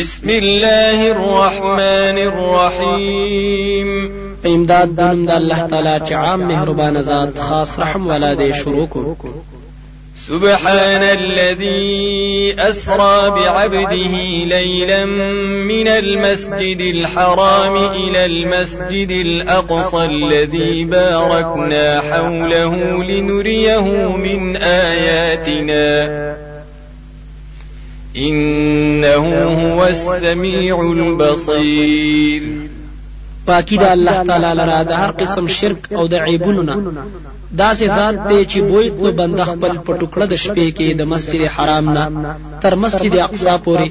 بسم الله الرحمن الرحيم. امداد دنم د الله تعالی چې عام مهربان ذات خاص رحم ولا دی شروع کو. سبحان الذي أسرى بعبده ليلا من المسجد الحرام إلى المسجد الأقصى الذي باركنا حوله لنريه من آياتنا. إنه هو السميع البصير. پاکی دا الله تعالی لرا د هر قسم شرک او د عیبونو نه داسې ذات دی چې بوی په بنده خپل په ټوکړه د شپې کې د مسجد حرام نه تر مسجد اقصا پورې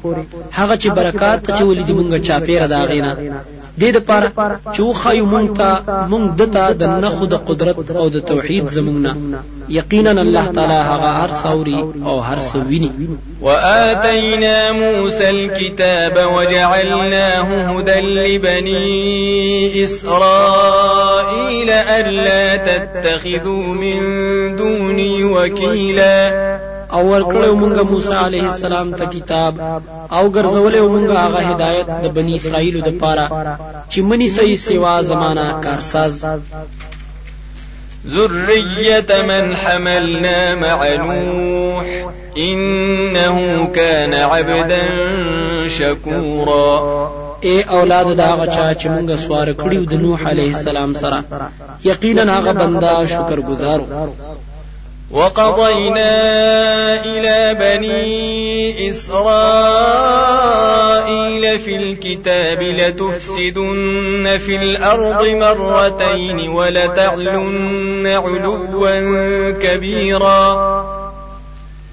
هغه چې برکات چې ولې دی مونږه چاپیره دا غینا دې د پاره چې خو مونږ ته مونږ دته د نخو د قدرت او د توحید زمونږ نه یقینا الله تعالی هغه هر څوري او هر څه ویني. وآتينا موسى الكتاب وجعلناه هدى لبني إسرائيل ألا تتخذوا من دوني وكيلا او ورکړو مونږه موسی عليه السلام ته کتاب او ګرځولې مونږه هغه هدایت د بنی اسرائیل د پاره چې منی صحیح سیوا زمانہ کارساز ذرية من حملنا مع نوح إنه كان عبدا شكورا. اے أولاد دا هغه چا چې مونږه سوار کړیو د نوح عليه السلام سره یقینا هغه بندا شکر گزارو وقضينا إلى بني إسرائيل في الكتاب لتفسدن في الأرض مرتين ولتعلن علوا كبيرا.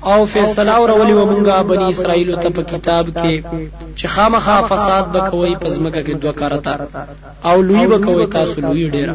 أو فیصله اورولې و مونږه بني اسرائیل ته په کتاب کې چې خامخا فساد بکوي پزمکه کې دوه کارتا أو لوی بکوي تاسو لوی ډیره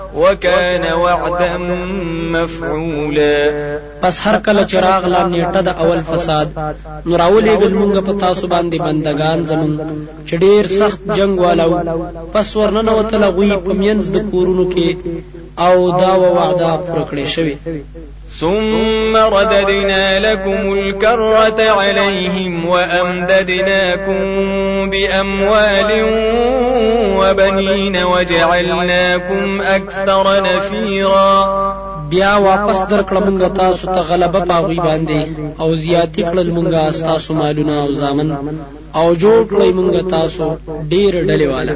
وكان وعدا مفعولا. پس هر کله چراغ لا نیټه د اول فساد نو راولې ګل مونږ په تاسو باندې بندگان زمون چې ډیر سخت جنگ والو پس ورننه وتل غوي په مینځ د کورونو کې او دا وعده پر کړې شوی ثم رددنا لكم الكرة عليهم وأمددناكم بأموال وبنين وجعلناكم أكثر نفيرا. بیا واپس درکړه مونږه تاسو ته غلبه پاغوي باندې او زیاتی کړل مونږه تاسو مالونه او زامن. او جوړ کړی مونږه تاسو ډیر ډلې والا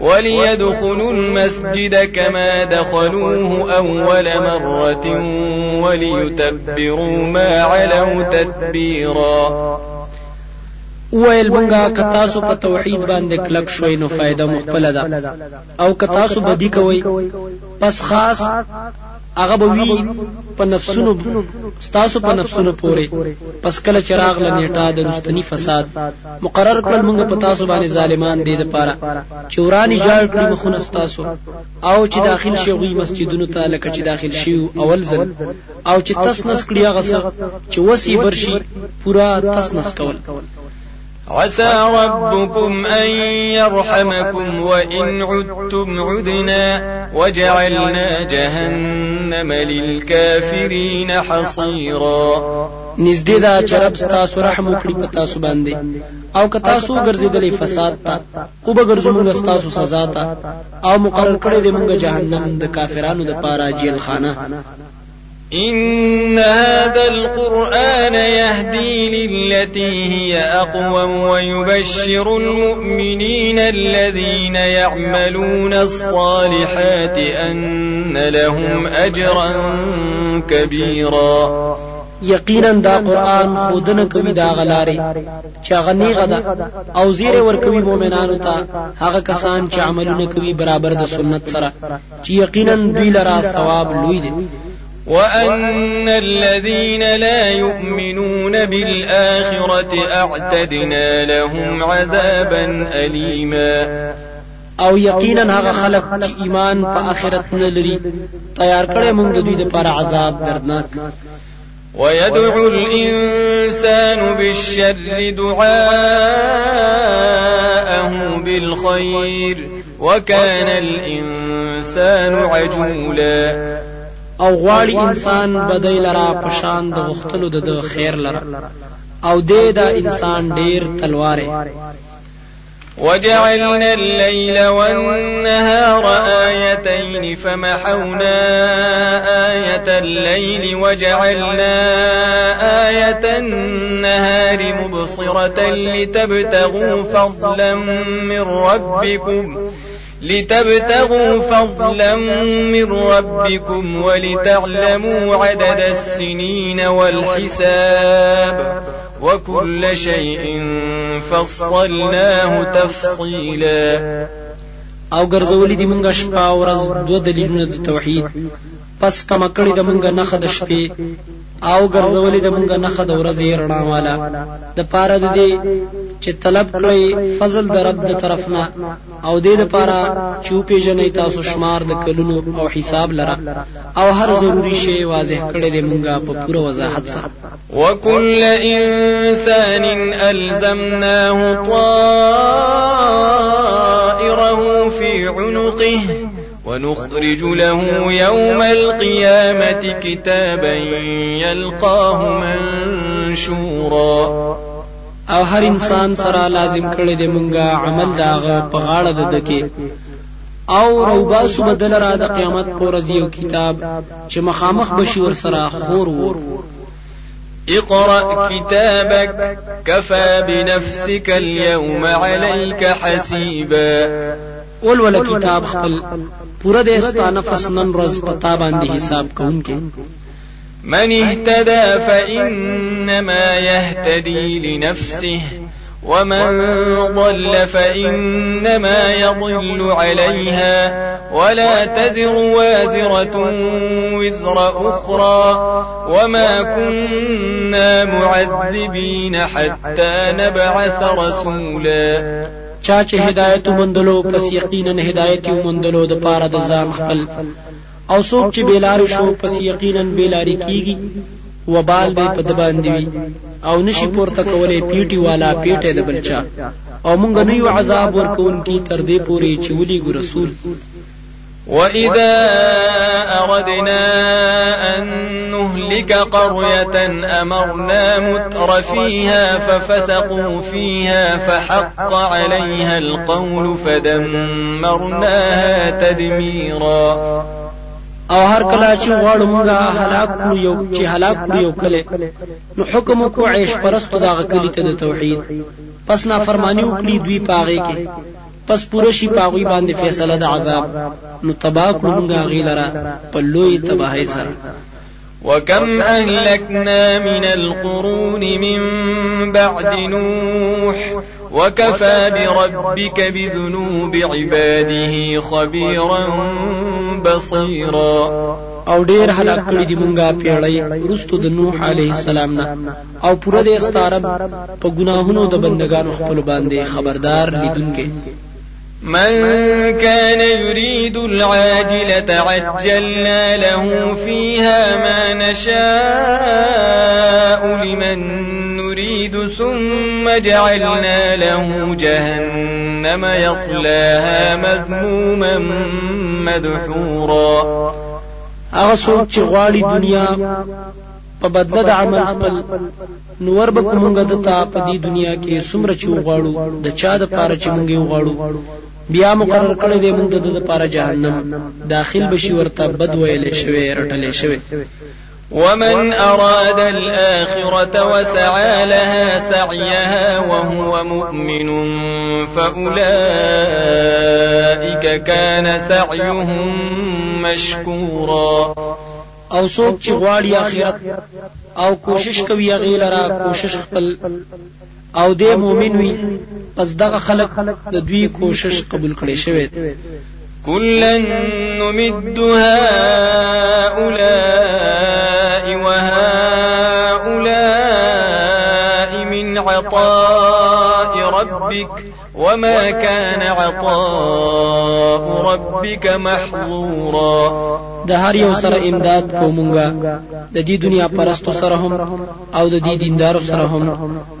وليدخلوا المسجد كما دخلوه أول مرة وليتبروا ما علوا تتبيرا ویل مونږه که تاسو په توحید باندې کلک شوي نو فائدہ مخبل ده. أو که تاسو بدی کوي پس خاص هغه به وی په نفسونو ستاسو په نفسونو پورې. پس کله چراغ لنیټه د رستنی فساد مقرر کړل موږ په تاسو باندې ظالمان دي د پاره. چې ورانی جاړ کړی مخونه ستاسو. او چې داخل شي وی مسجدونو ته لکه چې داخل شي اول ځل. او چې تس نس کړی هغه چې وسی برشي پورا تس نس کول عسى ربكم أن يرحمكم وإن عدتم عدنا وجعلنا جهنم للكافرين حصيرا. نزدې دا چې رب ستاسو رحم وکړي په تاسو باندې. او که تاسو ګرځېدلې فساد ته او به ګرځو موږ ستاسو سزا ته. او مقرر کړی دی موږ جهنم د کافرانو د پاره جیل خانه إن هذا القرآن يهدي للتي هي أقوم ويبشر المؤمنين الذين يعملون الصالحات أن لهم أجرا كبيرا. یقینا دا قران خودنه کوي دا غلاري چې غنی غدا او زیره ور کوي مؤمنانو ته هغه کسان چې عملونه کوي برابر د سنت سره. چې یقینا دوی لرا ثواب لوی دي وأن الذين لا يؤمنون بالآخرة أعتدنا لهم عذابا أليما. أو یقینا هغه خلق چې ایمان په آخرت نه لري تیار کړی موږ دوی لپاره عذاب دردناک. ويدعو الإنسان بالشر دعاءه بالخير وكان الإنسان عجولا. أو غواړي انسان بدای لرا پشان د غختلو د خیر لرا. أو دې دا انسان ډیر تلواره وجعلنا الليل والنهار آيتين فمحونا آية الليل وجعلنا آية النهار مبصرة لتبتغوا فضلا من ربكم. لتبتغوا فضلا من ربكم ولتعلموا عدد السنين والحساب وكل شيء فصلناه تفصيلا. أو ګرځولې دي مونږه شپه أو ورځ دوه دلیلونه د توحید. پس کما کړی د مونږه نخ د شپې. او ګرځولې د مونږه نخ د ورځې رڼا والا. د پاره د دې چې طلب کړی فضل د رب د طرفنا. او دې د پاره چې پیژنې تاسو شمار د کلونو او حساب لره. او هر ضروری شی واضح کړی د مونږه په پوره وضاحت سره. وكل انسان الزمناه طائره في عنقه ونخرج له يوم القيامة كتابا يلقاه منشورا. أو هر انسان سره لازم کړی دی مونږه عمل داغه په غاړه د دکی أو روباسو بدل را د قیامت پر یو کتاب چې مخامخ بشي ور سره خور ور اقرأ كتابك كفى بنفسك اليوم عليك حسيبا. ولول کتاب خپل پورا د استانفس نن ورځ پتا باندې حساب کوونکې من اهتدى فإنما يهتدي لنفسه ومن ضل فإنما يضل عليها ولا تزر وازرة وزر أخرى وما كنا معذبين حتى نبعث رسولا. چا چې هدایت ومندلو پس یقینا هدایت ومندلو د پاره د ځان خپل. او څوک چې بیلار شو پس یقینا بیلاری کیږي وبال به په د باندې وي. او نشي پورته کولای پیټي والا پیټه د بلچا او مونږ نه یو عذاب ورکون کی تر دې پوري چې ولي ګو رسول وإذا أردنا أن نهلك قرية أمرنا متر فيها ففسقوا فيها فحق عليها القول فدمرناها تدميرا. أو هر کله چې غواړو موږ هلاک کړو یو چې هلاک کړو یو کله نو حکم کو عيش پرستو دا کلی ته توحید. پس نا فرمانی وکړي دوی پاغه کې پس پوره شي پاغوي باندې فیصله د عذاب. نو تبا کړو موږ غیلرا په لوی تباہی سره. وكم أهلكنا من القرون من بعد نوح وكفى بربك بذنوب عباده خبيرا بصيرا. او ډیر هلاک کړي دي مونږه پیړۍ رستو د نوح عليه السلام نه. او پوره د استارب په ګناهونو د بندگانو خپل باندې خبردار لیدونکي من كان يريد العاجلة عجلنا له فيها ما نشاء لمن نريد ثم جعلنا له جهنم يصلاها مذموما مدحورا. هغه څوک چې غواړي د عمل خپل. نور به کومګه دتا په دې دنیا کې سمره چې وغواړو د چا د پاره چې مونږ وغواړو. بیا مقرر کړی دی موږ د لپاره جهنم. داخل بشي ورته بد ویلې شوی رټلې شوی ومن أراد الآخرة وسعى لها سعيها وهو مؤمن فأولئك كان سعيهم مشكورا. أو څوک چې غواړي آخرت أو کوشش کوي غیلرا کوشش خپل. أو دې مؤمن وي پس دغه خلق د دوی کوشش قبول کړي شوی كلا نمد هؤلاء وهؤلاء من عطاء ربك وما كان عطاء ربك محظورا. د هر یو سره امداد کومونګه د دې دنیا پرستو سره هم أو د دې دیندارو سره هم.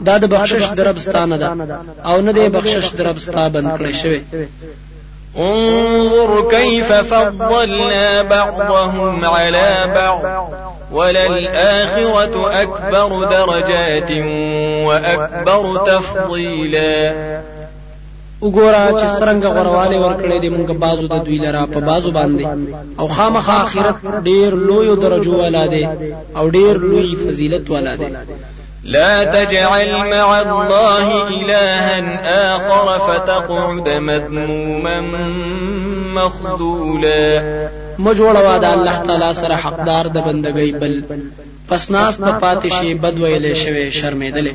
دا د بخشش دربستانه ده أو نه د بخشش دربستا بند کړی شوی. انظر كيف فضلنا بعضهم على بعض. وللآخرة أكبر درجات وأكبر تفضيلا وګوره چې څنګه غورواله ورکړې دي مونږ بازو د دوی لرا په بازو باندې. او خامخا آخرت ډیر لوی درجو والا دی او ډیر لوی فضیلت والا دی. لا تجعل مع الله إلها آخر فتقعد مذموما مخذولا. مجوړه د الله تعالی سره حقدار د بندګۍ بل پس ناس په پاتې شي بد ویلې شوی شرمېدلې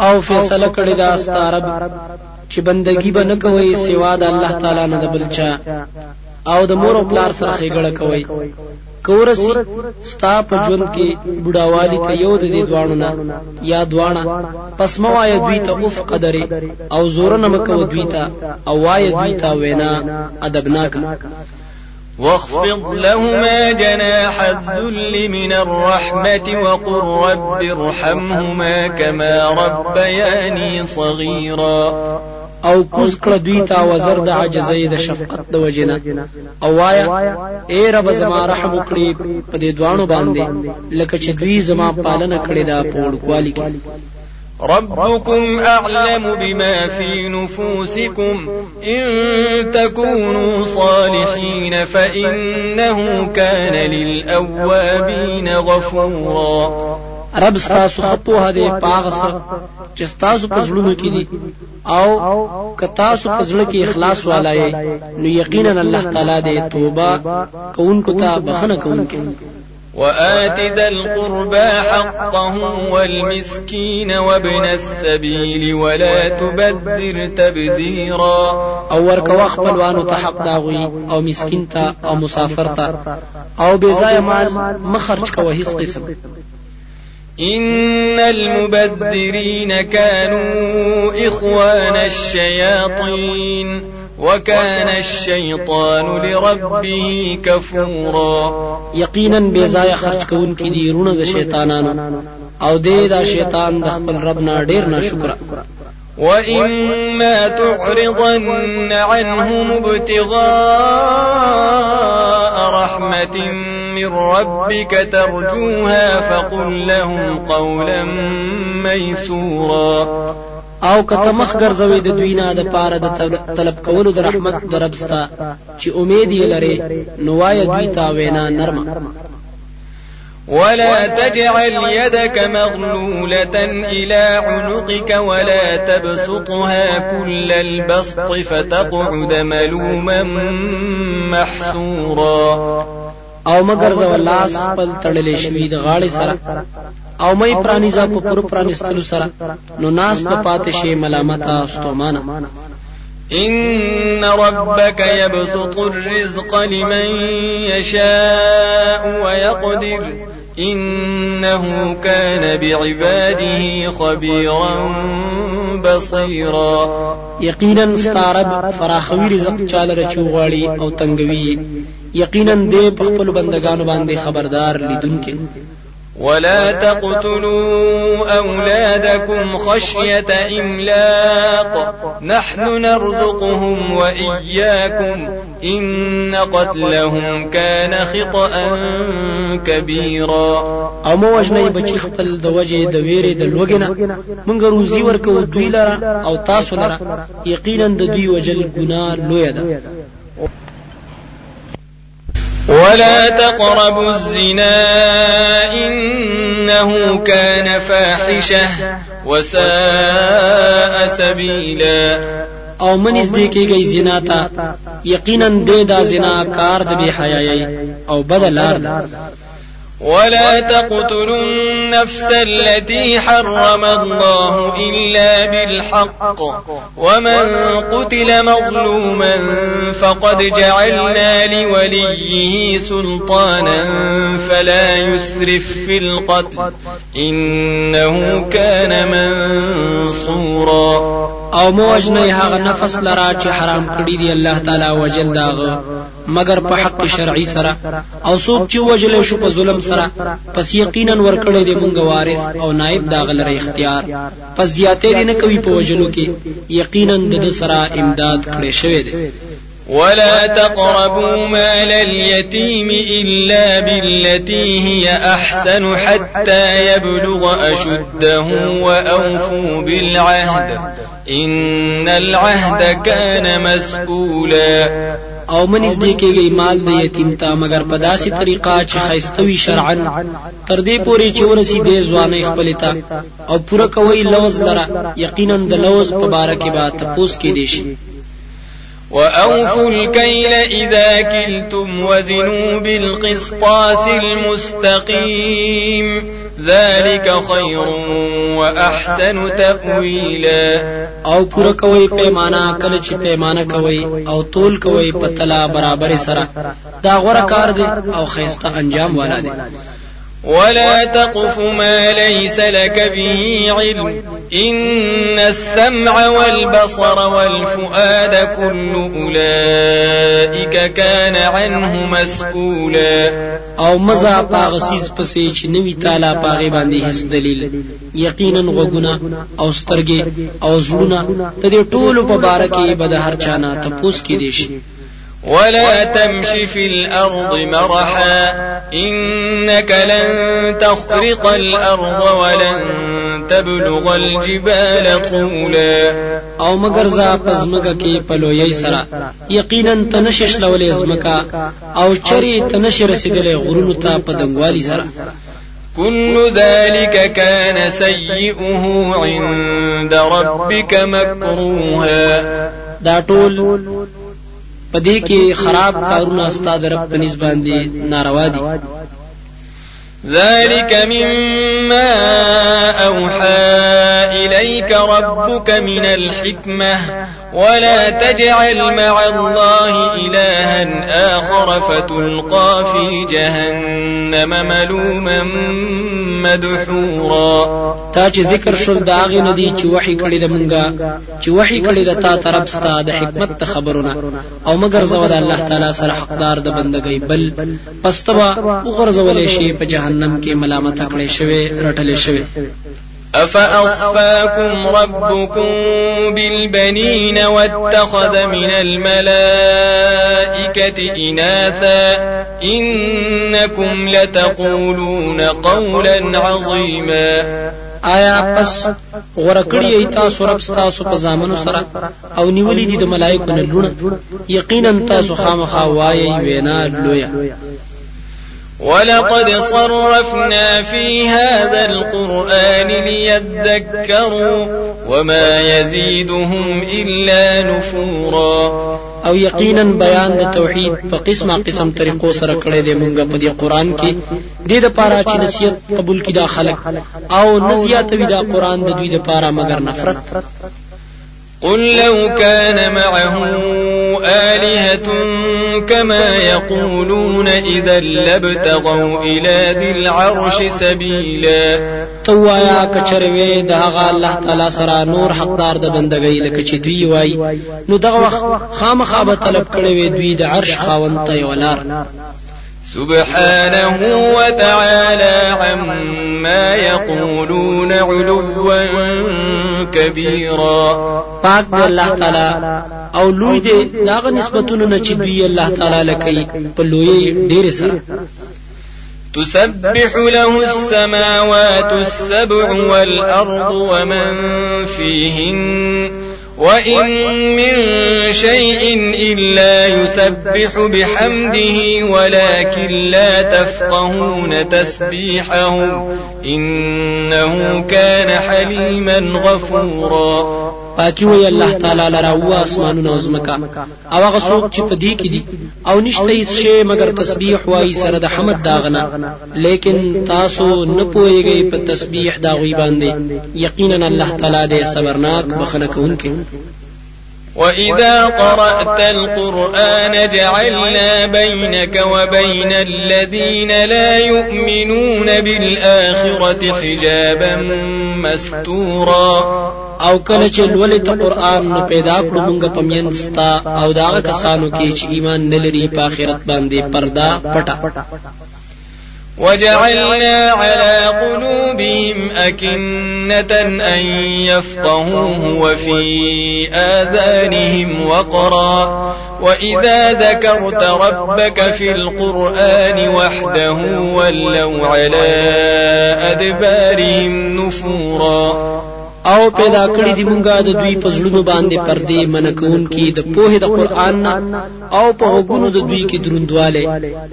او فیصله کړی دا ستارب چې بندگی به نه کوي سوا د الله تعالی نه د بلچا او د مور او پلار سره خېګړه کوي کورسی ستا په ژوند کې بډاوالی ته یو د دې دوانو نه یا دوانه پس موایا دوی ته اوف قدرې او زور نه مکو دوی ته او وای دوی ته وینا ادبناک واخفض لهما جناح الذل من الرحمة وقل رب ارحمهما كما ربياني صغيرا. او کوز کړه دوی ته وزر د عجزۍ د شفقت د وجنه. او وایا اے رب زما رحم وکړي په دې دوانو باندې لکه چې دوی زما پالنه کړې ده په وړکوالي کې ربكم أعلم بما في نفوسكم. إن تكونوا صالحين فإنه كان للأوابين غفورا. رب ستاسو خپوه دی پاغس چې ستاسو په دي. أو که تاسو په زړه کې اخلاص والای نو یقینا الله تعالی دې توبه کوونکو ته بخنه کوونکي وآت ذا القربى حقه والمسكين وابن السبيل ولا تبذر تبذيرا. أو ورکوا خپلوانو ته حق داغوي أو مسكين ته أو مسافر ته أو ځای مال مخرج کوه هیڅ قسم. إن المبذرين كانوا إخوان الشياطين. وكان الشيطان لربه كفورا. یقینا بے ځای خرج کون کی دی رونه د شیطانانو أو دې دا شیطان د خپل رب نه ډیر وإما تعرضن عنهم ابتغاء رحمة من ربك ترجوها فقل لهم قولا ميسورا. او کته مخ ګرځوي د دوی نه د پاره د طلب کولو د رحمت دربستا چې امید یې لري نو وای دوی تا وینا نرمه. ولا تجعل يدك مغلولة إلى عنقك ولا تبسطها كل البسط فتقعد ملوما محسورا او مگر زو لاس خپل تړلې شوی د غاړې سره او مې پرانیزا په پر پرانستلو سره نو ناس د پاتې شي ملامت ستومانه إن ربك يبسط الرزق لمن يشاء ويقدر. إنه كان بعباده خبيرا بصيرا. يقينا ستارب فراخوي رزق چاله رچو غواړي او تنگوي. یقینا دې په خپل بندگانو باندې خبردار لیدونکي ولا تقتلوا أولادكم خشية إملاق. نحن نرزقهم وإياكم. إن قتلهم كان خطأ كبيرا. او مو وجنې بچی خپل د وجه د ویرې د لوګنه مونږ روزي ورکو دوی لره او تاسو لره. یقینا د دوی وجل ګناه لوی ده ولا تقربوا الزنا إنه كان فاحشة وساء سبيلا أو منځ دې کېږي زنا ته یقینا دې دا زنا کار د بی أو بدلار ده ولا تقتلوا النفس التي حرم الله إلا بالحق. ومن قتل مظلوما فقد جعلنا لوليه سلطانا فلا يسرف في القتل. إنه كان منصورا. أو موجنه هغه نفس لرا حرام دی الله تعالی وجل داغه. مگر په حق شرعي سره أو څوک چې وجل شو په ظلم سره پس یقینا ورکړی دی مونږ وارث أو نائب داغه لري اختیار. پس زیاتې نه کوي په وجلو کې یقینا د سره امداد کړی شوی دی. ولا تقربوا مال اليتيم إلا بالتي هي أحسن حتى يبلغ أشده وأوفوا بالعهد. إن العهد كان مسؤولا او منځ دې کېږي مال د یتیم ته مگر په داسې طریقه چې خیستوي شرعا. تر دې پورې چې ورسي دې ځواني خپل ته او پوره کوي لوز لره یقینا د لوز په باره کې به تپوس کې دي شي. وأوفوا الكيل إذا كلتم وزنوا بالقسطاس المستقيم ذلك خير وأحسن تأويلا. او پورا کوي پیمانه کله چې پیمانه کوي او طول کوي پتلا برابر سره. دا غوړه کار دی او خيسته انجام والا دی ولا تقف ما ليس لك به علم إن السمع والبصر والفؤاد كل أولئك كان عنه مسؤولا او مزا پاغسیز پسې چې نوی تعالی پاغه باندې هیڅ دلیل یقینا غوګونه او سترګې او زړونه د دې ټولو په باره کې به د هر چا نه تپوس کې دي شي ولا تمش في الأرض مرحا. إنك لن تخرق الأرض ولن تبلغ الجبال طولا. أو مگر زا پزمکه کې پلوی سره یقینا تنشش لولې زمکا أو چری تنش رسیدلې غرونو ته پدنګوالی سره كل ذلك كان سيئه عند ربك مكروها. دا ټول پدې کې خراب کارونه استاد رب په نسبت باندې ناروا دي. ذلك مما أوحى إليك ربك من الحكمة ولا تجعل مع الله إلها آخر فتلقى في جهنم ملوما مدحورا. تا چې ذکر شول دا غي ندي چې وحي کړی د مونږه چې وحي کړی د تا طرف ستا د حکمت ته خبرونه. أو مگر زو د الله تعالی سره حقدار د بندګۍ بل پستبا وګرځولې شي په جهنم کې ملامت کړي شوی رټلې شوی أفأصفاكم ربكم بالبنين واتخذ من الملائكة إناثا إنكم لتقولون قولا عظيما آیا پس غورکړی ای تاسو رب تاسو په ځامنو سره؟ أو نیولې دي د ملائکو نه لونه یقینا تاسو خامخا وایي وینا لویا ولقد صرفنا في هذا القرآن ليذكروا وما يزيدهم إلا نفورا. أو یقینا بیان د توحید په قسمه قسم طریقو سره کړی دی مونږ په دې قرآن کې. د دې لپاره چې نصیحت قبول کړي دا خلک أو نزیاتوي دا قرآن د دوی لپاره مگر نفرت. قل لو كان معه آلهة كما يقولون إذا لابتغوا إلى ذي العرش سبيلا. توایا کچروي د هغه الله تعالی سره نور حقدار د بندګۍ لکه چې دوی وای نو دغه وخت خامخا طلب کړي وي دوی د عرش خاوند ته ولار سبحانه وتعالى عما يقولون علوا كبيرا. پاک دی الله تعالی. أو لوی دی داغه نسبتونه نه چې دوی الله تعالی لکې په لوی ډېر سره. تسبح له السماوات السبع والأرض ومن فيهن وإن من شيء إلا يسبح بحمده ولكن لا تفقهون تسبيحه إنه كان حليما غفورا پاکی وی الله تعالی لرا و اسمانونه أو زمکا أو هغه څوک چې په دې کې دي أو نشته هیڅ شی مگر تسبیح وای سره د حمد داغنه لیکن تاسو نه پوهیږئ په تسبیح دا غوي باندې. یقینا الله تعالی دې صبرناک بخنه کوونکی وإذا قرأت القرآن جعلنا بينك وبين الذين لا يؤمنون بالآخرة حجابا مستورا. أو کله چې لولې ته قرآن نو پیدا کړو مونږ په مینستا أو دا کسانو کې چې ایمان نه لري په آخرت باندې پردا پټه. وجعلنا على قلوبهم أكنة أن يفقهوه وفي آذانهم وقرا. وإذا ذكرت ربك في القرآن وحده ولوا على أدبارهم نفورا. او پیدا کړی دی مونږه د دوی په زړونو باندې پردې منکون کې د پوهې د قران نه او په وګونو د دوی کې دروندواله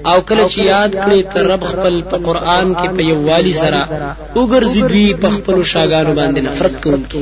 او کله چې یاد کړي تر رب خپل په قران کې په یووالي سره وګرځي دوی په خپل شاګانو باندې نفرت کوونکي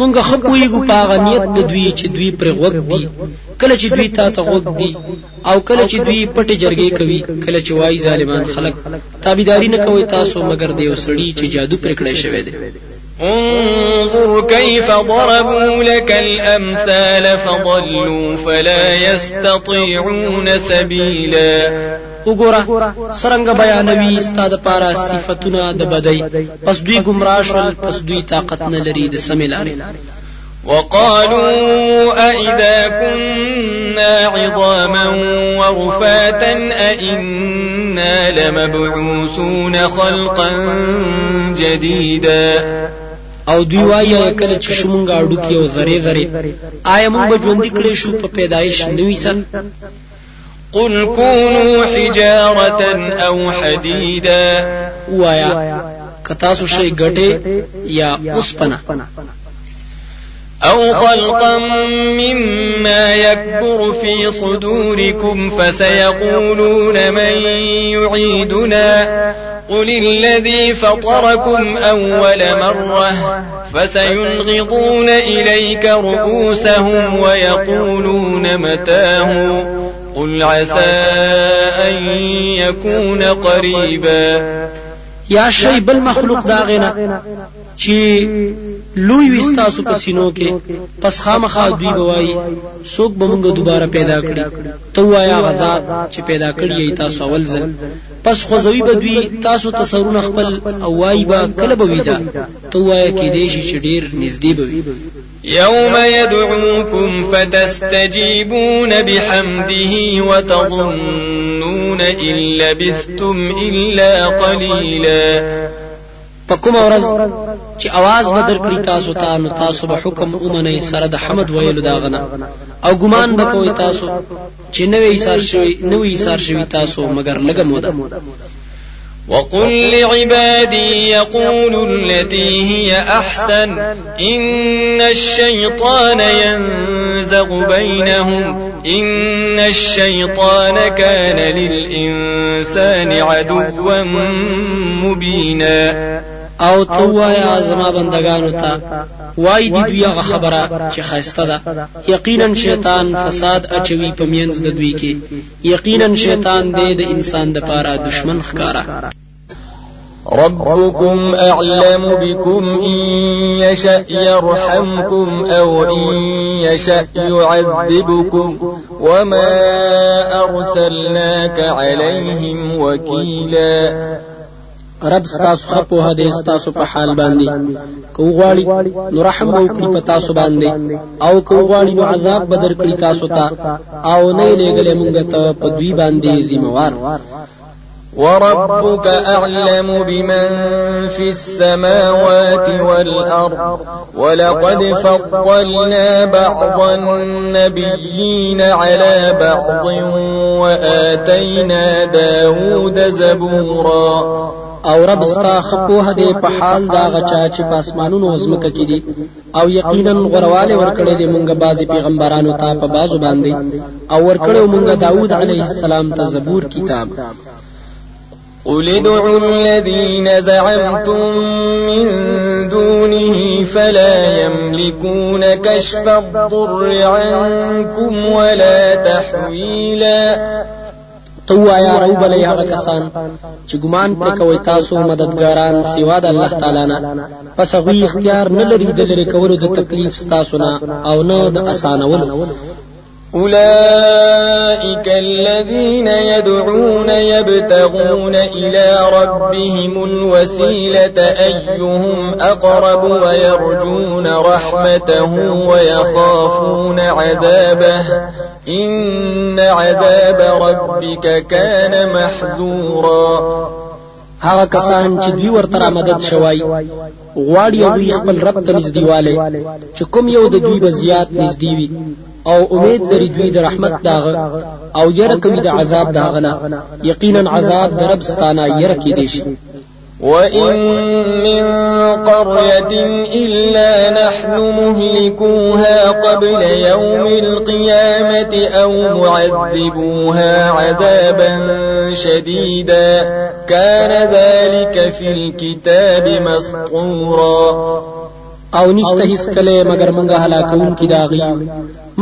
مونږ خپويګو پاغه نیت د دوی چې دوی پر غوږ دي. کله چې دوی تا ته غوږ دي او کله چې دوی پټه جرګې کوي کله چې وای ظالمان خلق تابعداري نه کوي تاسو مگر د یو سړي چې جادو پر کړی شوی دی. انظر كيف ضربوا لك الأمثال فضلوا فلا يستطيعون سبيلا وګوره سرنګ بیانوي استاد پارا صفاتونه د بدی پس دوی گمراه شول پس دوی طاقت نه لري د سمې لارې. وقالوا أئذا كنا عظاما ورفاتا أئنا لمبعوثون خلقا جديدا. او دوی وایي کله چې شومږه اډو کې او ذره ذره آیا موږ به ژوند کړي شو په پیدایش نوې سن قل كونوا حجارة أو حديدا. وایا کتاسو شي ګټه یا اوسپنه. أو خلقا مما يكبر في صدوركم فسيقولون من يعيدنا. قل الذي فطركم أول مرة فسينغضون إليك رؤوسهم ويقولون متاه قل عسى أن يكون قريبا یا شی بل مخلوق داغینا چې لوی وستاسو په سینو کې. پس خامخا دوی بوای به موږ دوباره پیدا کړي. ته وایا غذا چې پیدا کړی تاسو اول ځل. پس خوځوي به دوی تاسو تصورونه خپل او وای با کله به ویدا ته وایا کې دې شي چې ډیر نږدې به وي. يوم يدعوكم فتستجيبون بحمده وتظنون إن لبثتم إلا قليلا پکوم ورځ چې आवाज بدر کړی تاسو ته نو تاسو به حکم اومنه سره د حمد ویلو داغنه او ګمان بکوي تاسو چې نوې ایثار شوی نوې ایثار شوی تاسو مگر لګم موده وقل لعبادي يقولوا التي هي أحسن إن الشيطان ينزغ بينهم إن الشيطان كان للإنسان عدوا مبينا او تو وایا زما بندگانو ته. وای دی دوی هغه خبره چې خاسته ده. یقینا شیطان فساد اچوي په مینځ د دوی کې. یقینا شیطان دې د انسان د پاره دشمن ښکارا ربكم أعلم بكم إن يشأ يرحمكم أو إن يشأ يعذبكم وما أرسلناك عليهم وكيلا رب ستاسو خپو هده ستاسو په حال باندې. کو غواړي نو رحم وکړي په تاسو باندې. او کو غواړي نو عذاب بدر کړی تاسو ته. او نه لګلې مونږ ته په دوی باندې ذمہوار. وربك أعلم بمن في السماوات والأرض. ولقد فضلنا بعض النبيين على بعض وآتينا داود زبورا. او رب ستا خه پوهه دې په حال دا غچا چې په اسمانونو زمکه کې دي. او یقینا غرواله ورکړې دې مونږه بازي پیغمبرانو ته په بازو باندې. او ورکړو مونږه داوود علیه السلام ته زبور کتاب. قل ادعوا الذين زعمتم من دونه فلا يملكون كشف الضر عنكم ولا تحويلا تو آیا رو بلې هغه کسان چې ګمان پر کوي تاسو مددګاران سوا د الله تعالی نه. پس هغه اختیار نه لري د لري کولو د تکلیف تاسو نه او نه د اسانولو أولئك الذين يدعون يبتغون إلى ربهم الوسيلة أيهم أقرب ويرجون رحمته ويخافون عذابه. إن عذاب ربك كان محذورا. هغه کسان چې دوی ورته مدد شوای غواړي دوی خپل رب ته نږدېواله چې کوم یو د دوی به زیات نږدې وي. أو امید لري دوی د رحمت داغه أو ير کوي د عذاب داغه یقینا عذاب د رب ستانه ير کې دي شي وإن من قرية إلا نحن مهلكوها قبل يوم القيامة أو معذبوها عذابا شديدا. كان ذلك في الكتاب مسطورا. أو نشته هیڅ کله مگر مونږه هلاکون کی داغي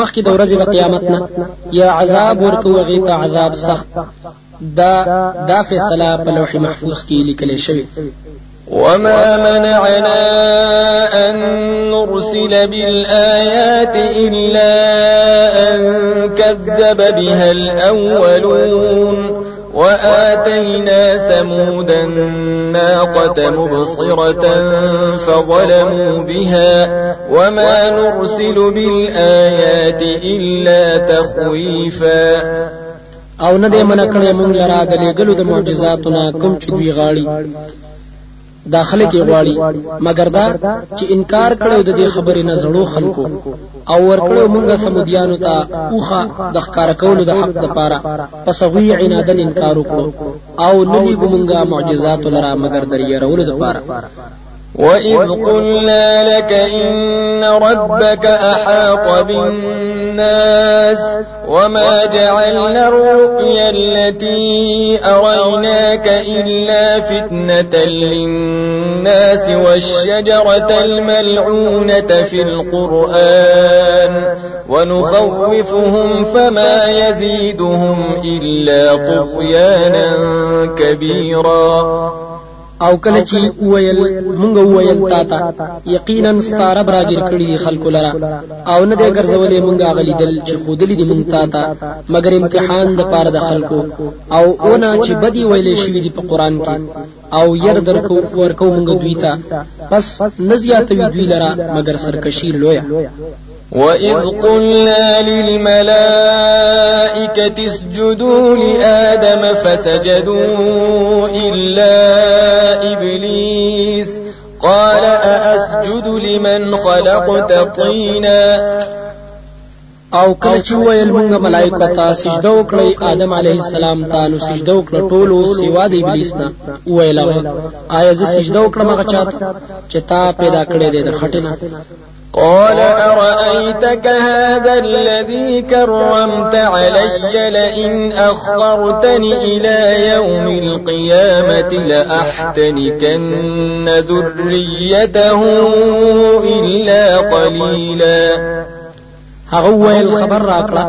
مخکې د ورځې د قیامت نه. یا عذاب ورکو غي ته عذاب سخت. دا دا فیصله په لوح محفوظ کې لیکل شوی وما منعنا أن نرسل بالآيات إلا أن كذب بها الأولون وآتينا ثمود الناقة مبصرة فظلموا بها وما نرسل بالآيات إلا تخويفا. أو نه دې من کړې مونږ لرا د لګلو د معجزاتو نه کوم چې غاړي. داخله کې غواړي. مګر دا چې انکار کړو د دې خبرې نه زړو خلکو. او ورکړو مونږه سمودیانو ته اوخه د ښکار کولو د حق د پاره پس غوی عنادن انکار وکړو. او نه لیګو مونګه معجزات لرا مګر درې رولو د پاره وإذ قلنا لك إن ربك أحاط بالناس وما جعلنا الرؤيا التي أريناك إلا فتنة للناس والشجرة الملعونة في القرآن ونخوفهم فما يزيدهم إلا طغيانا كبيرا او کله چې ویل مونږ ویل تا ته. یقینا ستاره براګر کړی دي خلکو لرا او نه دې ګرځولې مونږ غلي دل چې خودلی دي مونږ تا ته. مگر امتحان د پاره د خلکو. او اونه چې بدی ویلې شوې دي په قران کې. او ير درکو ورکو مونږ دوی ته. پس نزیاتوي دوی لرا مگر سرکشی لویا وإذ قلنا للملائكة اسجدوا لآدم فسجدوا إلا إبليس قال أأسجد لمن خلقت طينا او کله چې ویل مونږ ملائکه ته سجده وکړی آدم علیه السلام ته نو سجده وکړه ټولو سیوا د ابلیس نه ویل آیا زه سجده وکړم هغه چاته چې تا پیدا کړی دی د خټینه. قال أرأيتك هذا الذي كرمت علي لئن أخرتني إلى يوم القيامة لأحتنكن ذريته إلا قليلا هغه ویل خبر راکړه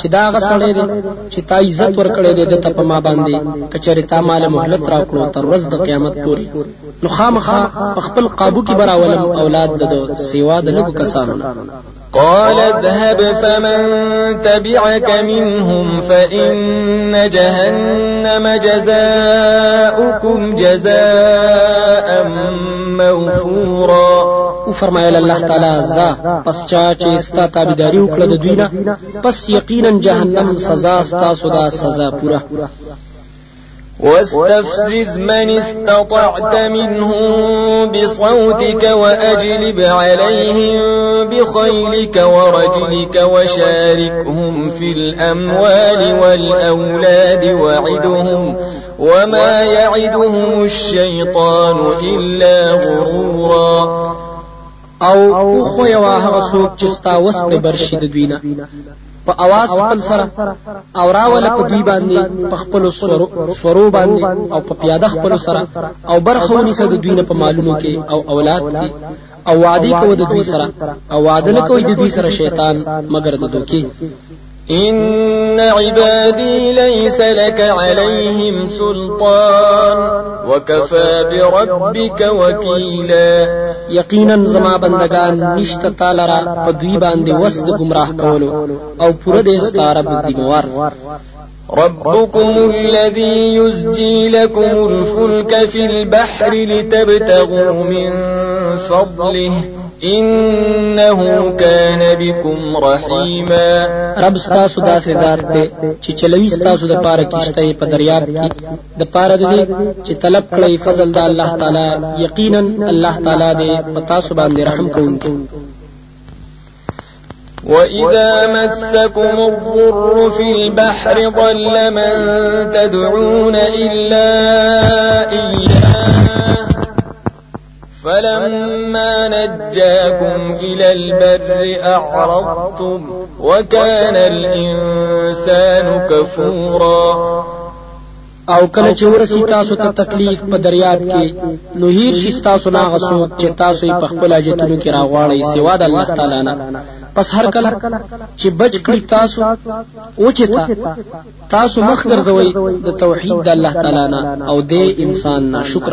چې دا غسړې دي چې تا عزت ورکړې دي د په ما باندې کچری تا مال مهلت راکړو تر ورځ د قیامت پورې. نو خامخا خپل قابو کې براولم اولاد د سیوا د لګو کسانو قال اذهب فمن تبعك منهم فإن جهنم جزاؤكم جزاء موفورا. او فرمایل الله تعالی زا پس چا چې ستا تابعداري وکړه د دوی نه پس یقینا جهنم سزا ستا سودا سزا پوره. واستفزز من استطعت منهم بصوتك وأجلب عليهم بخيلك ورجلك وشاركهم في الأموال والأولاد وعدهم وما يعدهم الشيطان إلا غرورا. او خو یو هغه څوک چې ستا وس په برشي د دوینه په اواز خپل سره او راول په دوی باندې په خپل سورو باندې او په پیاده خپل سره او برخه ونیسه د دوی نه په مالونو کې او اولاد کې او وعده کوي د دوی سره او وعده نه کوي د دوی سره شیطان مگر د دوکي إن عبادي ليس لك عليهم سلطان وكفى بربك وكيلا. یقینا زما بندگان نشته تعالی را په دوی باندې وس د گمراه کولو أو پوره د ستاره دیموار ربكم الذي يزجي لكم الفلك في البحر لتبتغوا من فضله إنه كان بكم رحيما. رب ستاسو داسې ذات دی چې چلوي ستاسو د پاره کیشته په دریاب کې. د پاره دی چې طلب کړی فضل د الله تعالی یقینا الله تعالی دې په تاسو باندې رحم کوونکی. وإذا مسكم الضر في البحر ضل من تدعون إلا إياه فلما نجاكم إلى البر أعرضتم وكان الإنسان كفورا. او کله چې ورسی تاسو ته تکلیف په دریاب کې نو هیر شي تاسو نه غسو چې تاسو په خپل اجتونو کې راغواړی سوا د الله تعالی نه. پس هر کله چې بچ کړی تاسو او چې تا تاسو مخ ګرځوي د توحید د الله تعالی نه او د انسان نه. شکر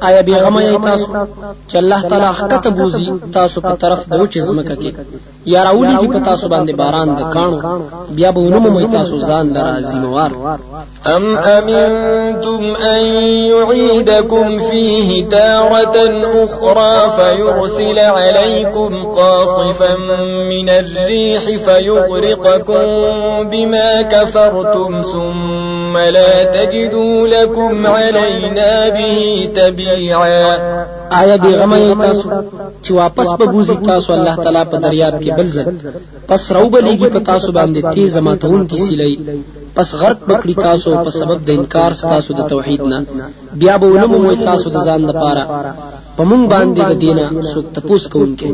آیا بیغمه ای تاسو چې الله تعالی حقته بوزي تاسو په طرف د وچ زمکه کې. یا راولي کی په تاسو باندې باران د کانو بیا به ونمو تاسو ځان لرا ذمہوار أم أمنتم أن يعيدكم فيه تارة أخرى فيرسل عليكم قاصفا من الريح فيغرقكم بما كفرتم ثم لا تجدوا لكم علينا به تبيعا. آیا بیغمه تاسو؟ چې واپس به بوزي تاسو الله تعالی په دریاب کې بل ځل. پس راو بلیږي په تاسو باندې تیز ماتون کی سیلای پس غرق بکړی تاسو په سبب د انکار تاسو د توحید نه. بیا به ولمو تاسو د ځان لپاره. په مونږ باندې د دینه څوک تپوس کوونکې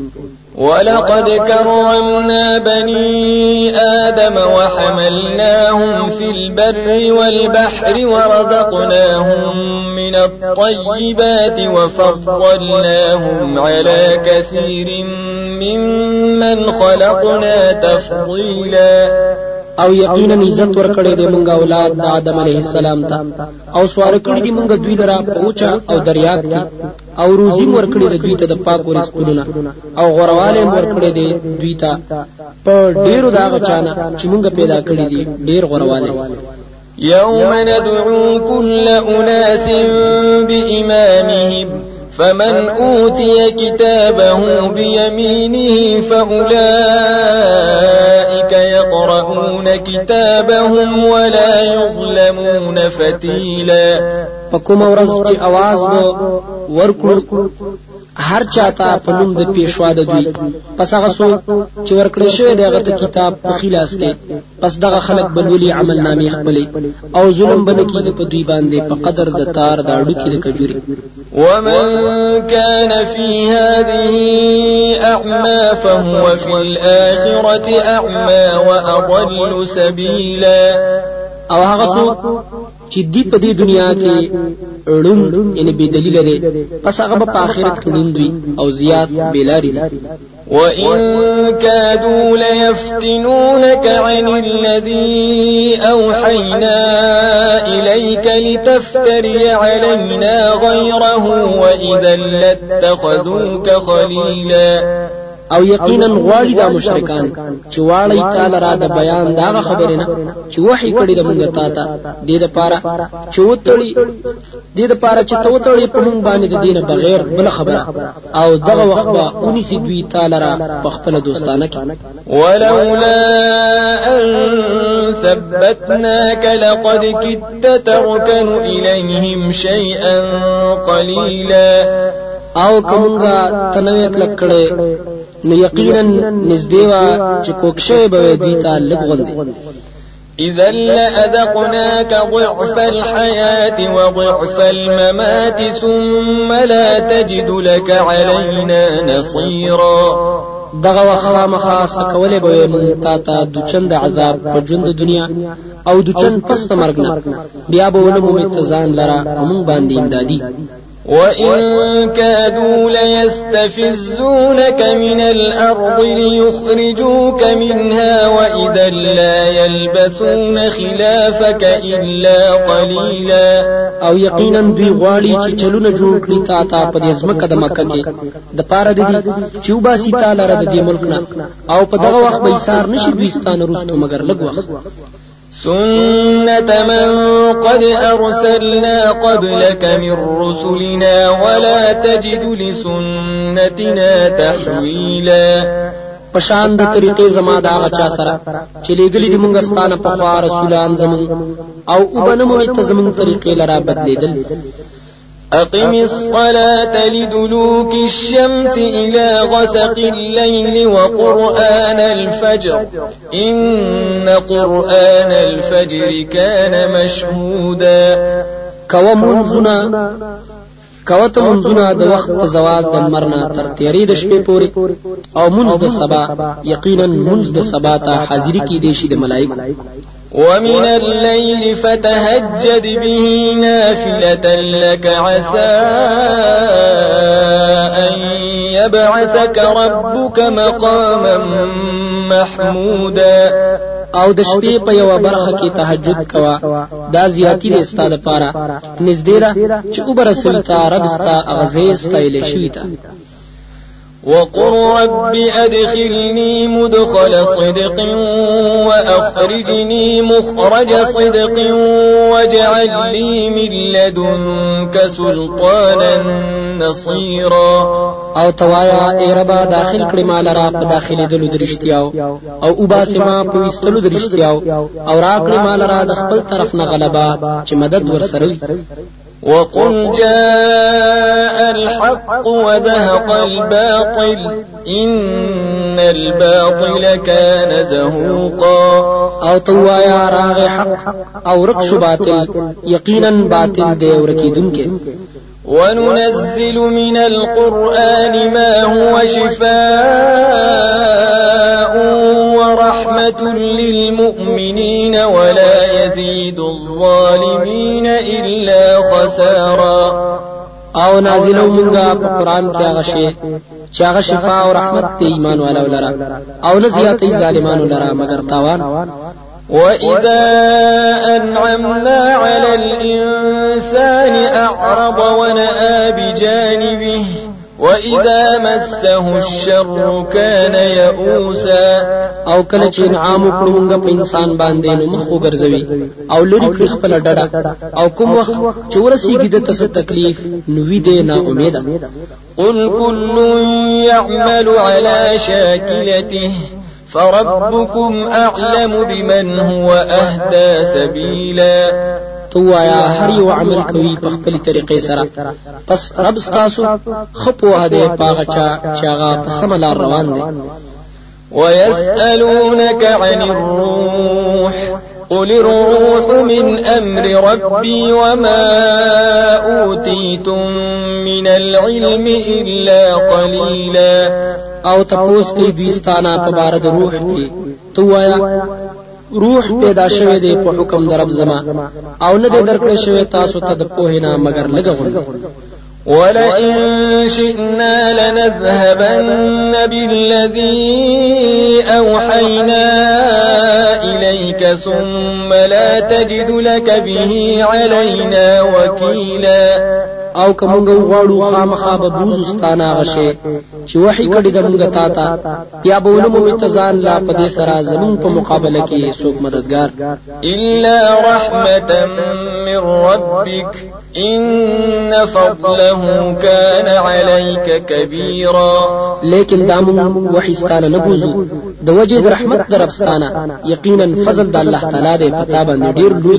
ولقد كرمنا بني آدم وحملناهم في البر والبحر ورزقناهم من الطيبات وفضلناهم على كثير ممن خلقنا تفضيلا. أو یقینا عزت ورکړې د مونږ أولاد د آدم علیه السلام ته. أو سوار کړې دي مونږ دوی لرا پوچا أو دریاب کې. او روزي ورکړې د دوی ته د پاکو رزقونو او غرواله ورکړې دي دوی ته په ډیرو دا غچانه چې مونږ پیدا کړې دي ډیر غرواله يوم ندعو كل أناس بإمامهم فمن أوتي كتابه بيمينه فأولئك يقرؤون كتابهم ولا يظلمون فتيلا پکوم ورځ چې आवाज به ورکړو هر چاته په نوم د پیشوا د دوی. پس هغه څوک چې ورکړی شوی دی هغه کتاب په خلاص کې پس دغه خلک بلولي عمل نامې خپلې. او ظلم بنه کیږي په دوی باندې په قدر د تار د اړو کې د کجوري. ومن كان في هذه أعمى فهو في الآخرة أعمى وأضل سبيلا. او هغه څوک چې دی په دې دنیا کې ړوند یعنی بے دلیل دی پس هغه په آخرت کې ړوند وي أو زیات بیلاری دی وإن كادوا ليفتنونك عن الذي أوحينا إليك لتفتري علينا غيره وإذا لاتخذوك خليلا او یقینا غواړي دا مشرکان چې واړی تعالی را د بیان دا خبره نه چې وحی کړی د مونږ تا ته. دې د پاره چې وتړي دې د پاره چې توتړي په مونږ باندې د دینه بغیر بل خبره. او دغه وخت به اونې سي دوی تعالی را په خپل دوستانه کې. ولولا ان ثبتناك لقد كدت تركن اليهم شيئا قليلا. او کومګه تنوي کلک کړي نو یقینا نږدې وا چې کوکشه به دوی ته لږ غوندي إذا لأذقناك ضعف الحياة وضعف الممات ثم لا تجد لك علينا نصيرا. دغه وخا مخا سکولې به مونږ تا ته د چند عذاب په ژوند دنیا او د چند پس مرګ نه. بیا به ولمو متزان لرا مونږ باندې امدادي وإن كادوا ليستفزونك من الأرض ليخرجوك منها وإذا لا يلبثون خلافك إلا قليلا او یقینا دوی غواړي چې چلونه جوړ کړي تا ته په دې ځمکه د مکه کې. د پاره د دې چې وباسي تعالی را د دې ملک نه. او په دغه وخت به ایثار نشي دوی ستانه رستو مگر لږ وخت سنة من قد أرسلنا قبلك من رسلنا ولا تجد لسنتنا تحويلا پشان د طریقې زما دا غچا سره چې لګلې دي مونږ ستانه په خوا رسولان زمون أو وبنمو ته زمون طریقې لرا بدلیدل أقم الصلاة لدلوك الشمس إلى غسق الليل وقرآن الفجر. إن قرآن الفجر كان مشهودا. كو منزنا کوته منځونه د وخت په زوال د مرنا تر تیری د شپې پورې أو منځ د سبا یقینا منځ د سبا ته حاضری کې دی شي د ملائکه ومن الليل فتهجد به نافلة لك عسى أن يبعثك ربك مقاما محمودا. او د شپې په یو برخه کې تهجد کوا دا زیاتی د استاد لپاره نږدې ده چې وبرسوي ته رب استا اغزه استایل شوی ته وقل رب أدخلني مدخل صدق وأخرجني مخرج صدق واجعل لي من لدنك سلطانا نصيرا. او توایا ای ربا داخل کړي مال را په داخلي دلو درشتیاو او وباسما په وستلو درشتیاو او را کړي مال را د خپل طرف نه غلبا چې مدد ورسره وي وقل جاء الحق وزهق الباطل إن الباطل كان زهوقا. أو توایا راغ حق أو رکش باطل یقینا باطل دی ورکیدونکې وننزل من القرآن ما هو شفاء ورحمة للمؤمنين ولا يزيد الظالمين إلا خسارا. أو نازلو مونږه په قرآن کې هغه شی چې هغه شفا أو رحمت دی ایمان والو لرا أو نه زیاتې ظالمانو لرا مگر تاوان. وإذا أنعمنا على الإنسان أعرض ونأى بجانبه وإذا مسه الشر كان يئوسا او کله چې انعام وکړو په انسان باندې نو مخ وګرځوي. او لری کړ خپل ډډه. او کوم وخت چې ورسیږي د تاسو تکلیف؟ نو وی دې نا امیده. قل كل يعمل على شاكلته فربكم أعلم بمن هو أهدى سبيلا. توایا هر یو عمل کوي په خپل طریقې سره پس رب ستاسو خپو هده پاغه چا چاغه په سم لار روان دي. ويسألونك عن الروح قل الروح من أمر ربي وما أوتيتم من العلم إلا قليلا. أو تپوس کوي دوی ستانه په بار د روح کې. توایا روح پیدا شوه دی په حکم در رب زما. أو نه دې درکړې شوه تاسو ته د پوهې نه مگر لګغون ولئن شئنا لنذهبن بالذي أوحينا إليك ثم لا تجد لك به علينا وكيلا. او کومګ غواړو خامخا به بوز ستانه غشه چې وحي کړي د موږ تا ته یا به ولمو متزان لا په دې سره زمون په مقابله کې څوک مددگار. الا رحمه من ربك ان فضله كان عليك كبيرا. لیکن دامو وحي ستانه نه بوزو. د وجه رحمت دربستانه یقینا فضل د الله تعالی دی پتا باندې ډیر لوی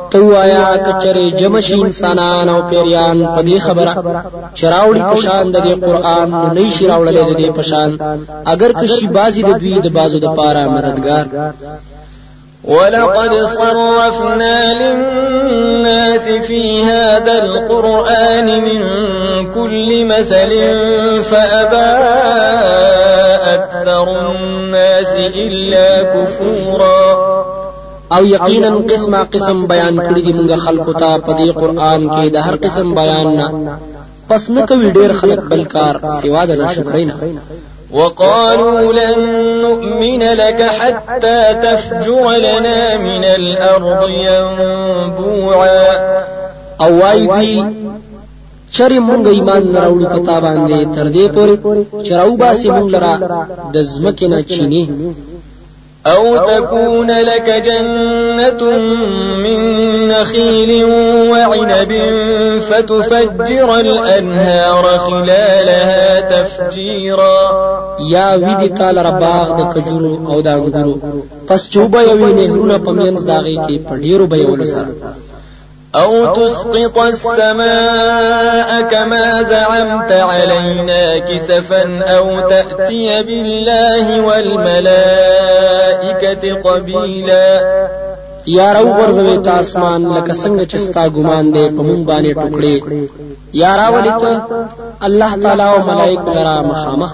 تو آیا کچره جمشي انسانان أو پیریان په دې خبره چراوړي پشان د قرآن نه شي راوړلې د دې پشان. اگر کشي بازي د دوی د بازو د پاره مددگار. ولقد صرفنا للناس في هذا القرآن من كل مثل فأبى أكثر الناس إلا كفورا. او یقینا قسمه قسم بیان کړی دی موږ خلکو ته په دې قران کې د هر قسم بیان نه. پس نه کوي ډیر خلک بلکار سوا د ناشکرینا وقالوا لن نؤمن لك حتى تفجر لنا من الأرض ينبوعا. او وای دی چرې مونږ ایمان نه راوړو پتا باندې تر دې پورې چراو باسي مونږ لرا د زمکه نه چینه أو تكون لك جنة من نخيل وعنب فتفجر الأنهار خلالها تفجيرا. یا وی دی تعالی رباغ د کجورو او د انګورو پس چوبه یوی نهرونه پمینځ داږي کې پډیرو به ول سره أو تسقط السماء كما زعمت علينا كسفا أو تأتي بالله والملائكة قبيلا. یا راو ورزوي ته اسمان لکه څنګه چې ستا ګمان دی په مونږ باندې ټوکړي یا راولې ته الله تعالی أو ملائکه لرا مخامخ.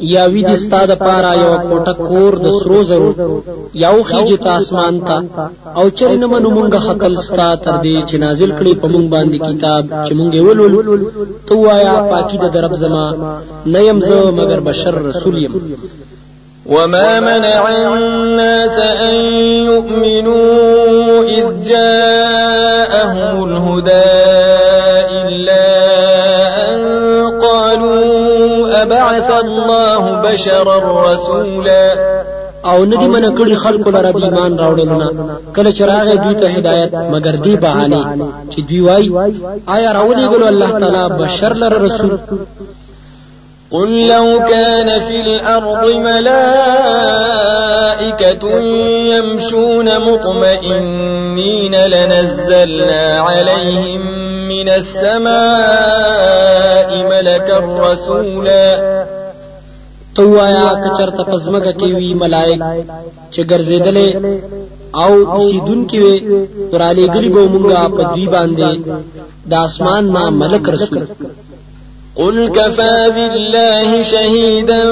یا وی د استاد پارا یو کوټه کور د سرو زرو یو خيجه ته اسمان ته او چرې نه منو مونږه خپل ستا تر دې چې نازل کړي په مونږ باندې کتاب چې مونږ ولول. تو وایا پاکی د درب زما نه يم زه مگر بشر رسول يم وما منع الناس أن يؤمنوا إذ جاءهم الهدى أبعث الله بشرا رسولا. أو ندی من کړي خلکو لره د ایمان راوړلونه کله چې راغی دوی ته هدایت مگر دی بهانه چې دوی وای آیا راولې ګلو الله تعالی بشر لره رسول؟ قل لو كان في الأرض ملائكة يمشون مطمئنين لنزلنا عليهم من السماء ملكا رسولا. تو وایا کچرته پزماګه کې وی ملائک چې ګرځیدلې أو سیدون کې وي تراله ګلی به مونږه په دوی باندې. د آسمان ما ملک رسول. قل كفى بالله شهيدا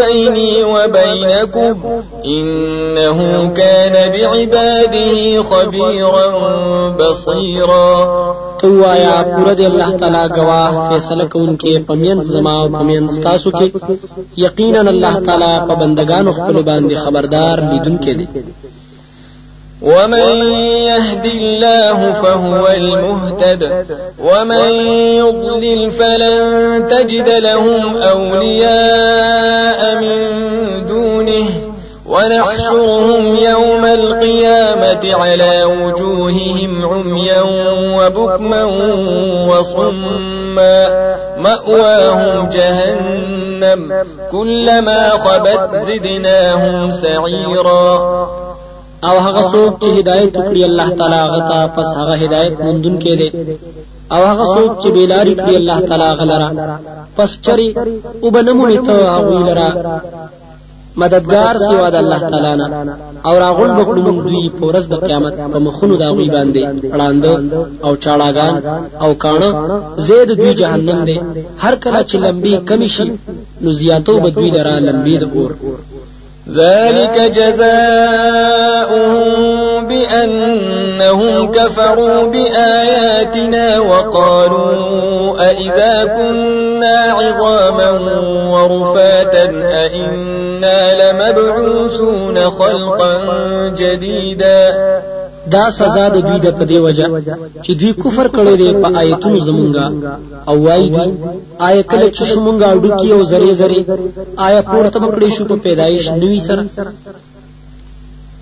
بيني وبينكم إنه كان بعباده خبيرا بصيرا تو آیا پورا دی الله تعالی گواه فیصله کوونکې پمین زما أو پمین تاسو کې یقینا الله تعالی په بندگانو خپل باندې خبردار لیدونکې دی. ومن يهد الله فهو المهتد. ومن يضلل فلن تجد لهم أولياء من دونه. ونحشرهم يوم القيامة على وجوههم عميا وبكما وصما. مأواهم جهنم كلما خبت زدناهم سعيرا. او هغه څوک چې هدایت وکړي الله تعالی هغه ته پس هغه هدایت مندون کې دي او هغه څوک چې بیلاری کړی الله تعالی غلرا. پس چری وبنمونی ته هغه لرا مددگار سوا د الله تعالی نه. او راغون بکړو موږ دوی پورز د قیامت په مخونو دا غوي باندې. وړاند او چاړاګان او کانه زید دوی جهنم دی. هر کله چې لمبي کمی شي نو زیاتو بدوی درا لمبي د اور. ذلك جزاؤهم بأنهم كفروا بآياتنا وقالوا أئذا كنا عظاما ورفاتا أئنا لمبعوثون خلقا جديدا. دا سزا د دوی د پدې وجه چې دوی کفر کړی دی په آیتونو زمونږه. او وایي دوی آیا کله چې شومونږه اډو کې او زری زری آیا پورته مکړې شو په پیدایش نوې سره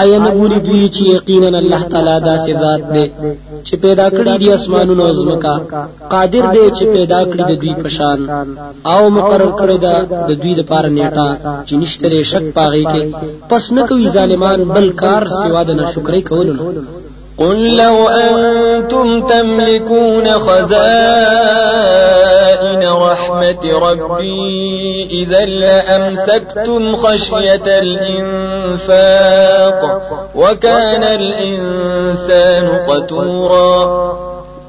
آیا نه ګوري دوی چې یقینا الله تعالی دا ذات دی چې پیدا کړی دی اسمانونو او زمکا قادر دی چې پیدا کړی د دوی پشان او مقرر کړی دا د دوی لپاره نیټه چې نشته شک پاغي کې پس نه کوي ظالمان بل کار سوا د نشکرۍ کولو قل لو أنتم تملكون خزائن رحمة ربي إذا لأمسكتم خشية الإنفاق وكان الإنسان قتورا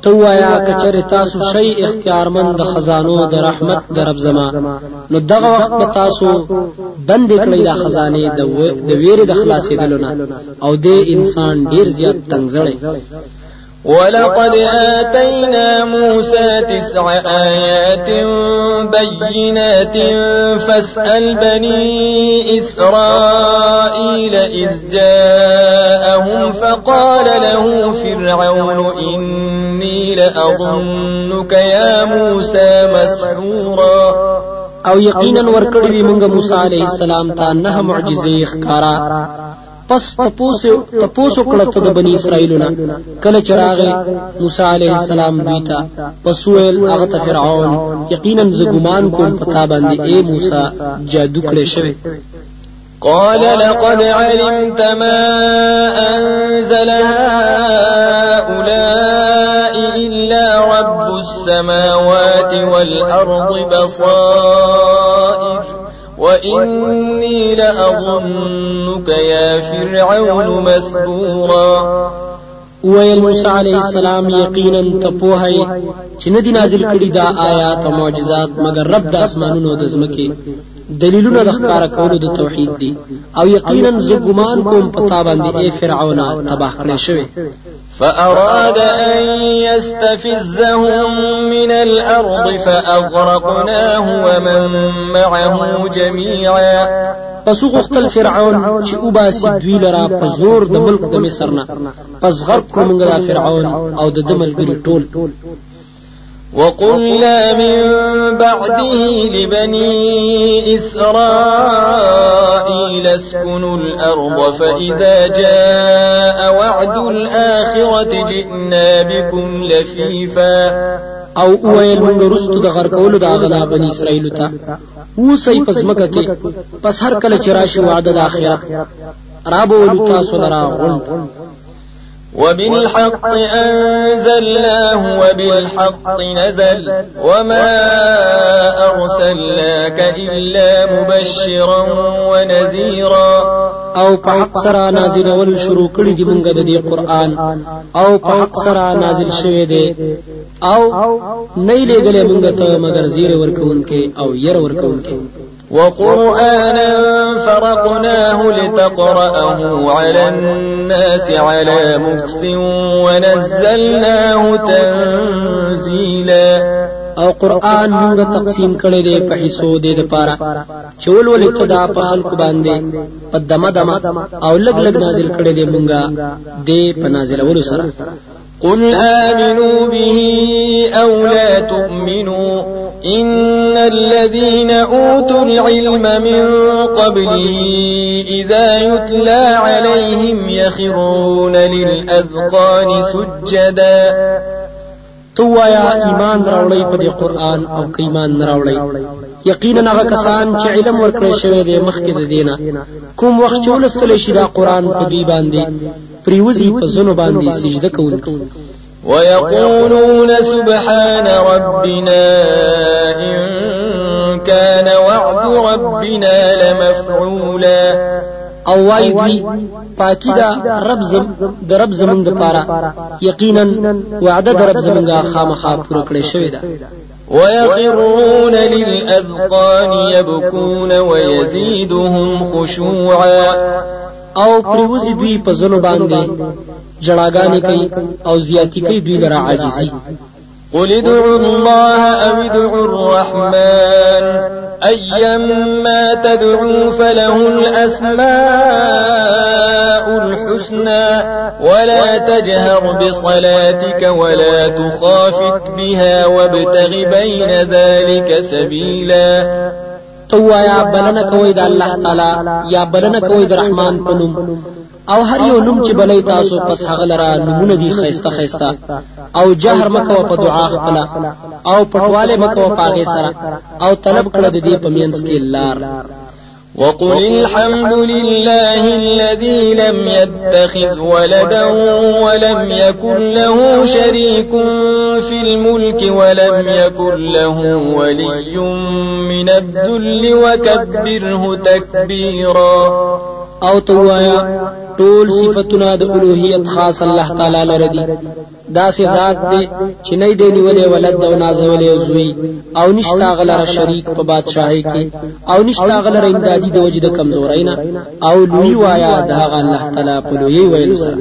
توایا کچر تاسو شی اختیارمند د خزانو د رحمت د رب زما نو دغه وخت په تاسو بند کړی د خزانه د ویری د خلاصېدلو نه. او د انسان ډیر زیات تنگزړی ولقد آتينا موسى تسع آيات بينات فاسأل بني إسرائيل إذ جاءهم فقال له فرعون إني لأظنك يا موسى مسحورا. أو یقینا ورکړی موږ موسی عليه السلام ته نه معجزې پس تپوسو تپوسو کړه ته د بنی اسرائیلونه کله چراغه موسی علیه السلام دوی ته پس ویل هغه ته فرعون. یقینا زګمان کوم پتا باندې اے موسی جادو کړی شوی قال لقد علمت ما أنزل هؤلاء إلا رب السماوات والأرض بصائر. وإني لأظنك يا فرعون مثبورا. ویل موسی علیہ السلام یقینا ته پوهی چې ندی نازل کړي دا آیات او معجزات مگر رب د اسمانونو د زمکه دلیلونه د ښکارا کولو د توحید دي او یقینا زه ګمان کوم پتا باندې ای فرعون تباه کړی شوی فأراد أن يستفزهم من الأرض فأغرقناه ومن معه جميعا. پس غختل فرعون چې وباسي دوی لرا په زور د ملک د مصر نه. پس غرق کړو فرعون أو د دملګری ټول. وقلنا من بعده لبني إسرائيل اسكنوا الأرض فإذا جاء وعد الآخرة جئنا بكم لفيفا. أو اویل مونږ رستو د غر کولو د غلا بنی اسرائیل ته اوسې پس مکه کې پس هر کله چې راشي وعده د آخرت. رابو تاسو لرا غون وبالحق أنزلناه وبالحق نزل وما أرسلناك إلا مبشرا ونذيرا. أو په حق نازل ول شروع کړي دي مونږ د دې قرآن. أو په حق نازل شوی دی. أو نه لګلې مونږ ته مگر ورکوونکې أو ير ورکوونکې. وقرآنا فرقناه لتقرأه على الناس على مكس ونزلناه تنزيلا. او قران موږ تقسیم کړی دی په حصو دې لپاره. چول ول ابتدا په خلکو باندې په دمه دمه او لګ لګ نازل کړی دی موږ دې په نازلولو سره قل آمنوا به أو لا تؤمنوا إن الذين أوتوا العلم من قبله إذا يتلى عليهم يخرون للأذقان سجدا. تو وایا ایمان راوړی په قرآن أو که ایمان یقینا هغه کسان چې علم ورکړی شوی دی مخکې د دینه کوم وخت چې ولستل شي دا قران په دوی باندې پریوزی په زونو باندې سجده کوونکی ويقولون سبحان ربنا إن كان وعد ربنا لمفعولا. او وای دوی پاکی دا رب زم د رب زمون د پاره. یقینا وعده د رب زمونږه خامخا پوره کړی شوی ده ويخرون للأذقان يبكون ويزيدهم خشوعا. أو پریوزی دوی په زنو باندې جړاګانې کوي أو زیاتی کوي دوی لره عاجزي. قل ادعوا الله أو ادعوا الرحمن. أيما تدعوا فله الأسماء الحسنى ولا تجهر بصلاتك ولا تخافت بها وابتغ بين ذلك سبيلا. تو یا بلنه کوي د الله تعالی یا بلنه کوي د رحمان او هر یو نوم چې بلای تاسو پس هغه لرا نمونه دي خيسته خيسته او جهر مکو په دعا خپل او پټواله مکو پاغه سره. او طلب کړه د دې پمینس کې لار. وقل الحمد لله الذي لم يتخذ ولدا ولم يكن له شريك في الملك ولم يكن له ولي من الذل وكبره تكبيرا. او توایا ټول صفاتونه د الوهیت خاص الله تعالی لره دي. دا سي ذات دی چې نه دی نیولې ولد او نازولې زوی. او نشتا غلره شریک په بادشاہي کې. او نشتا غلره امدادي د وجد کمزوري نه. او لوی وایا دا الله تعالی په لوی ویلو سره